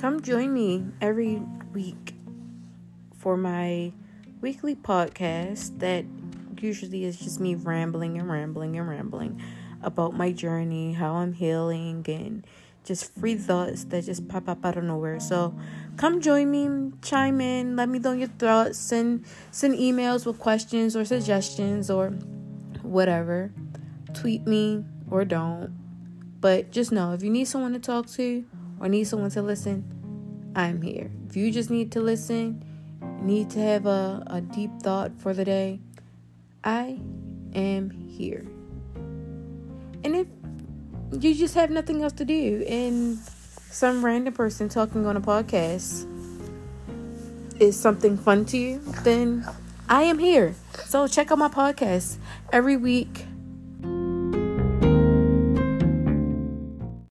come join me every week for my weekly podcast that usually is just me rambling and rambling and rambling about my journey, how I'm healing, and just free thoughts that just pop up out of nowhere. So come join me, chime in, let me know your thoughts, send send emails with questions or suggestions or whatever. Tweet me or don't. But just know if you need someone to talk to or need someone to listen, I'm here. If you just need to listen, need to have a, a deep thought for the day, I am here. And if you just have nothing else to do and some random person talking on a podcast is something fun to you, then I am here. So check out my podcast every week.